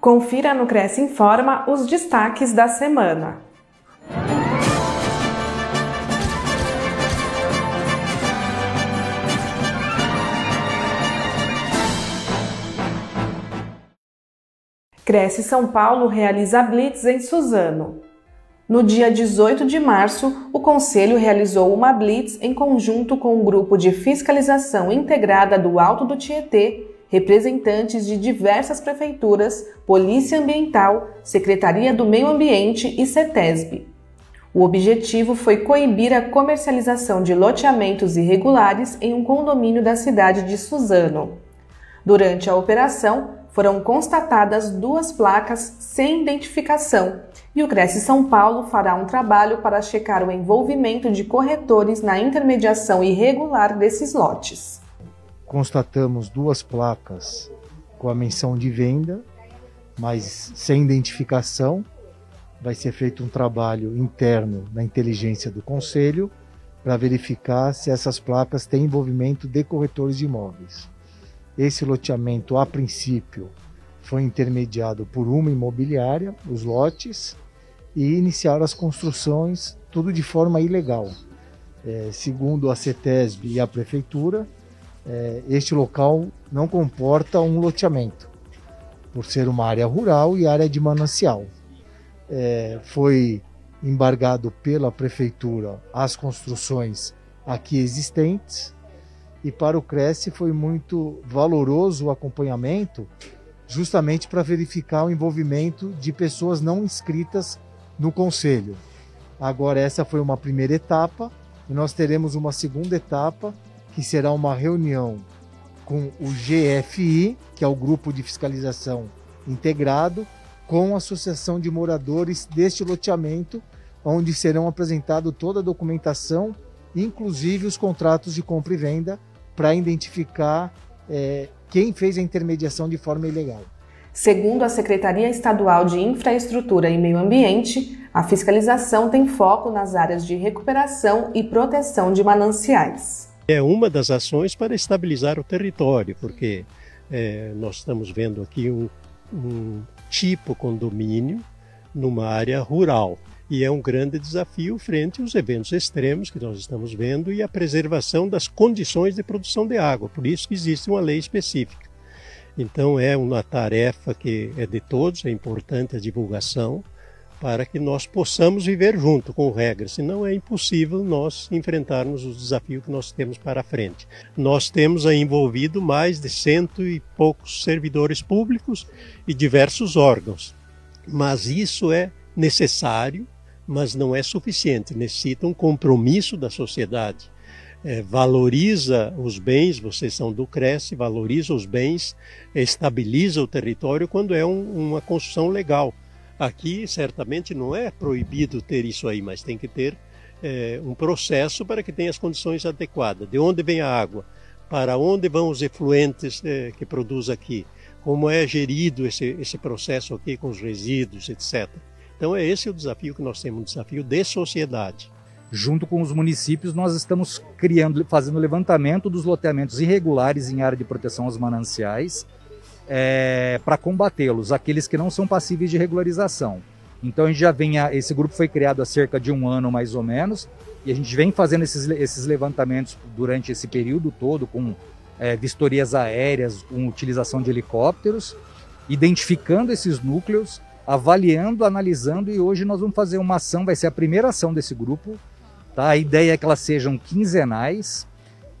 Confira no Cresce Informa os destaques da semana. Cresce São Paulo realiza blitz em Suzano. No dia 18 de março, o Conselho realizou uma blitz em conjunto com o um grupo de fiscalização integrada do Alto do Tietê, representantes de diversas prefeituras, Polícia Ambiental, Secretaria do Meio Ambiente e CETESB. O objetivo foi coibir a comercialização de loteamentos irregulares em um condomínio da cidade de Suzano. Durante a operação, foram constatadas duas placas sem identificação e o Cresce São Paulo fará um trabalho para checar o envolvimento de corretores na intermediação irregular desses lotes. Constatamos duas placas com a menção de venda, mas sem identificação. Vai ser feito um trabalho interno na inteligência do Conselho para verificar se essas placas têm envolvimento de corretores de imóveis. Esse loteamento, a princípio, foi intermediado por uma imobiliária, os lotes, e iniciaram as construções, tudo de forma ilegal. É, segundo a CETESB e a Prefeitura, é, este local não comporta um loteamento, por ser uma área rural e área de manancial. É, foi embargado pela Prefeitura as construções aqui existentes e para o Cresce foi muito valoroso o acompanhamento, justamente para verificar o envolvimento de pessoas não inscritas no conselho. Agora essa foi uma primeira etapa e nós teremos uma segunda etapa que será uma reunião com o GFI, que é o grupo de fiscalização integrado, com a associação de moradores deste loteamento, onde serão apresentado toda a documentação, inclusive os contratos de compra e venda para identificar é, quem fez a intermediação de forma ilegal. Segundo a Secretaria Estadual de Infraestrutura e Meio Ambiente, a fiscalização tem foco nas áreas de recuperação e proteção de mananciais. É uma das ações para estabilizar o território, porque é, nós estamos vendo aqui um, um tipo condomínio numa área rural e é um grande desafio frente aos eventos extremos que nós estamos vendo e a preservação das condições de produção de água. Por isso que existe uma lei específica. Então é uma tarefa que é de todos, é importante a divulgação para que nós possamos viver junto com regras, senão é impossível nós enfrentarmos os desafios que nós temos para frente. Nós temos envolvido mais de cento e poucos servidores públicos e diversos órgãos, mas isso é necessário mas não é suficiente. Necessita um compromisso da sociedade. É, valoriza os bens, vocês são do Cresce, valoriza os bens, estabiliza o território quando é um, uma construção legal. Aqui, certamente, não é proibido ter isso aí, mas tem que ter é, um processo para que tenha as condições adequadas. De onde vem a água? Para onde vão os efluentes é, que produz aqui? Como é gerido esse, esse processo aqui com os resíduos, etc. Então é esse o desafio que nós temos, um desafio de sociedade. Junto com os municípios, nós estamos criando, fazendo levantamento dos loteamentos irregulares em área de proteção aos mananciais é, para combatê-los, aqueles que não são passíveis de regularização. Então a gente já vem, a, esse grupo foi criado há cerca de um ano mais ou menos, e a gente vem fazendo esses, esses levantamentos durante esse período todo, com é, vistorias aéreas, com utilização de helicópteros, identificando esses núcleos avaliando, analisando e hoje nós vamos fazer uma ação, vai ser a primeira ação desse grupo. Tá? A ideia é que elas sejam quinzenais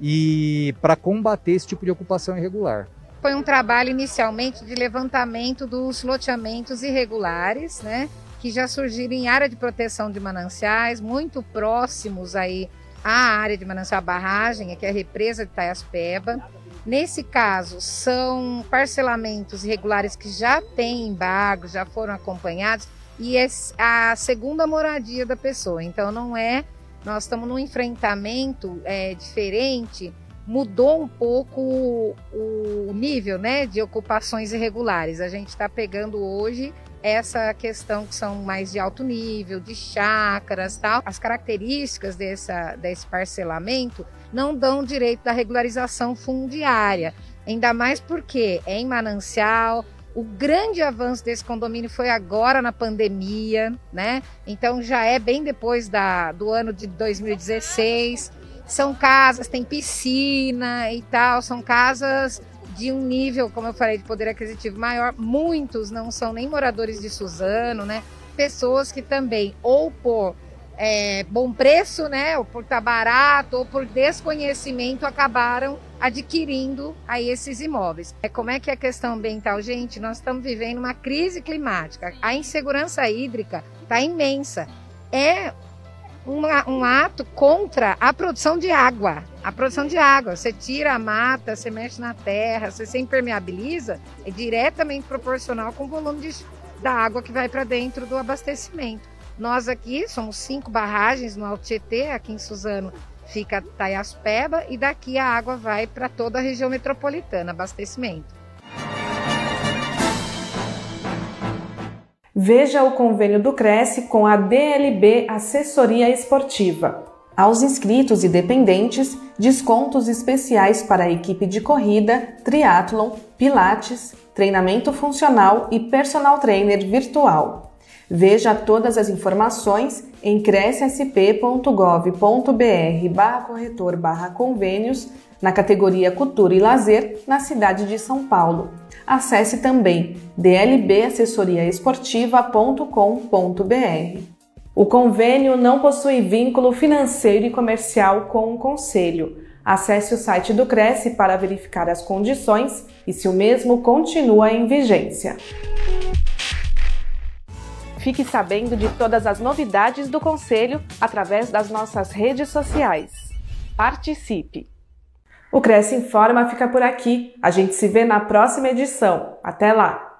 e para combater esse tipo de ocupação irregular. Foi um trabalho inicialmente de levantamento dos loteamentos irregulares, né, que já surgiram em área de proteção de mananciais, muito próximos aí à área de manancial barragem, que é a represa de Taiaspeba Nesse caso, são parcelamentos irregulares que já têm embargo, já foram acompanhados, e é a segunda moradia da pessoa. Então, não é. Nós estamos num enfrentamento é, diferente, mudou um pouco o, nível né, de ocupações irregulares. A gente está pegando hoje essa questão que são mais de alto nível, de chácaras tal. As características dessa, desse parcelamento não dão direito da regularização fundiária. Ainda mais porque é em manancial, O grande avanço desse condomínio foi agora na pandemia, né? Então já é bem depois da, do ano de 2016. São casas, tem piscina e tal, são casas de um nível, como eu falei, de poder aquisitivo maior. Muitos não são nem moradores de Suzano, né? Pessoas que também, ou por é, bom preço, né? Ou por estar tá barato, ou por desconhecimento, acabaram adquirindo aí esses imóveis. É, como é que é a questão ambiental? Gente, nós estamos vivendo uma crise climática. A insegurança hídrica está imensa. É um, um ato contra a produção de água. A produção de água. Você tira a mata, você mexe na terra, você se impermeabiliza, é diretamente proporcional com o volume de, da água que vai para dentro do abastecimento. Nós aqui somos cinco barragens no Alto Tietê, aqui em Suzano fica Taiaspeba e daqui a água vai para toda a região metropolitana, abastecimento. Veja o convênio do Cresce com a DLB Assessoria Esportiva. Aos inscritos e dependentes, descontos especiais para a equipe de corrida, triatlon, pilates, treinamento funcional e personal trainer virtual. Veja todas as informações em crescsp.gov.br barra corretor barra convênios na categoria Cultura e Lazer na cidade de São Paulo. Acesse também dlbassessoriaesportiva.com.br. O convênio não possui vínculo financeiro e comercial com o Conselho. Acesse o site do Cresce para verificar as condições e se o mesmo continua em vigência. Fique sabendo de todas as novidades do Conselho através das nossas redes sociais. Participe! O Cresce Informa fica por aqui. A gente se vê na próxima edição. Até lá!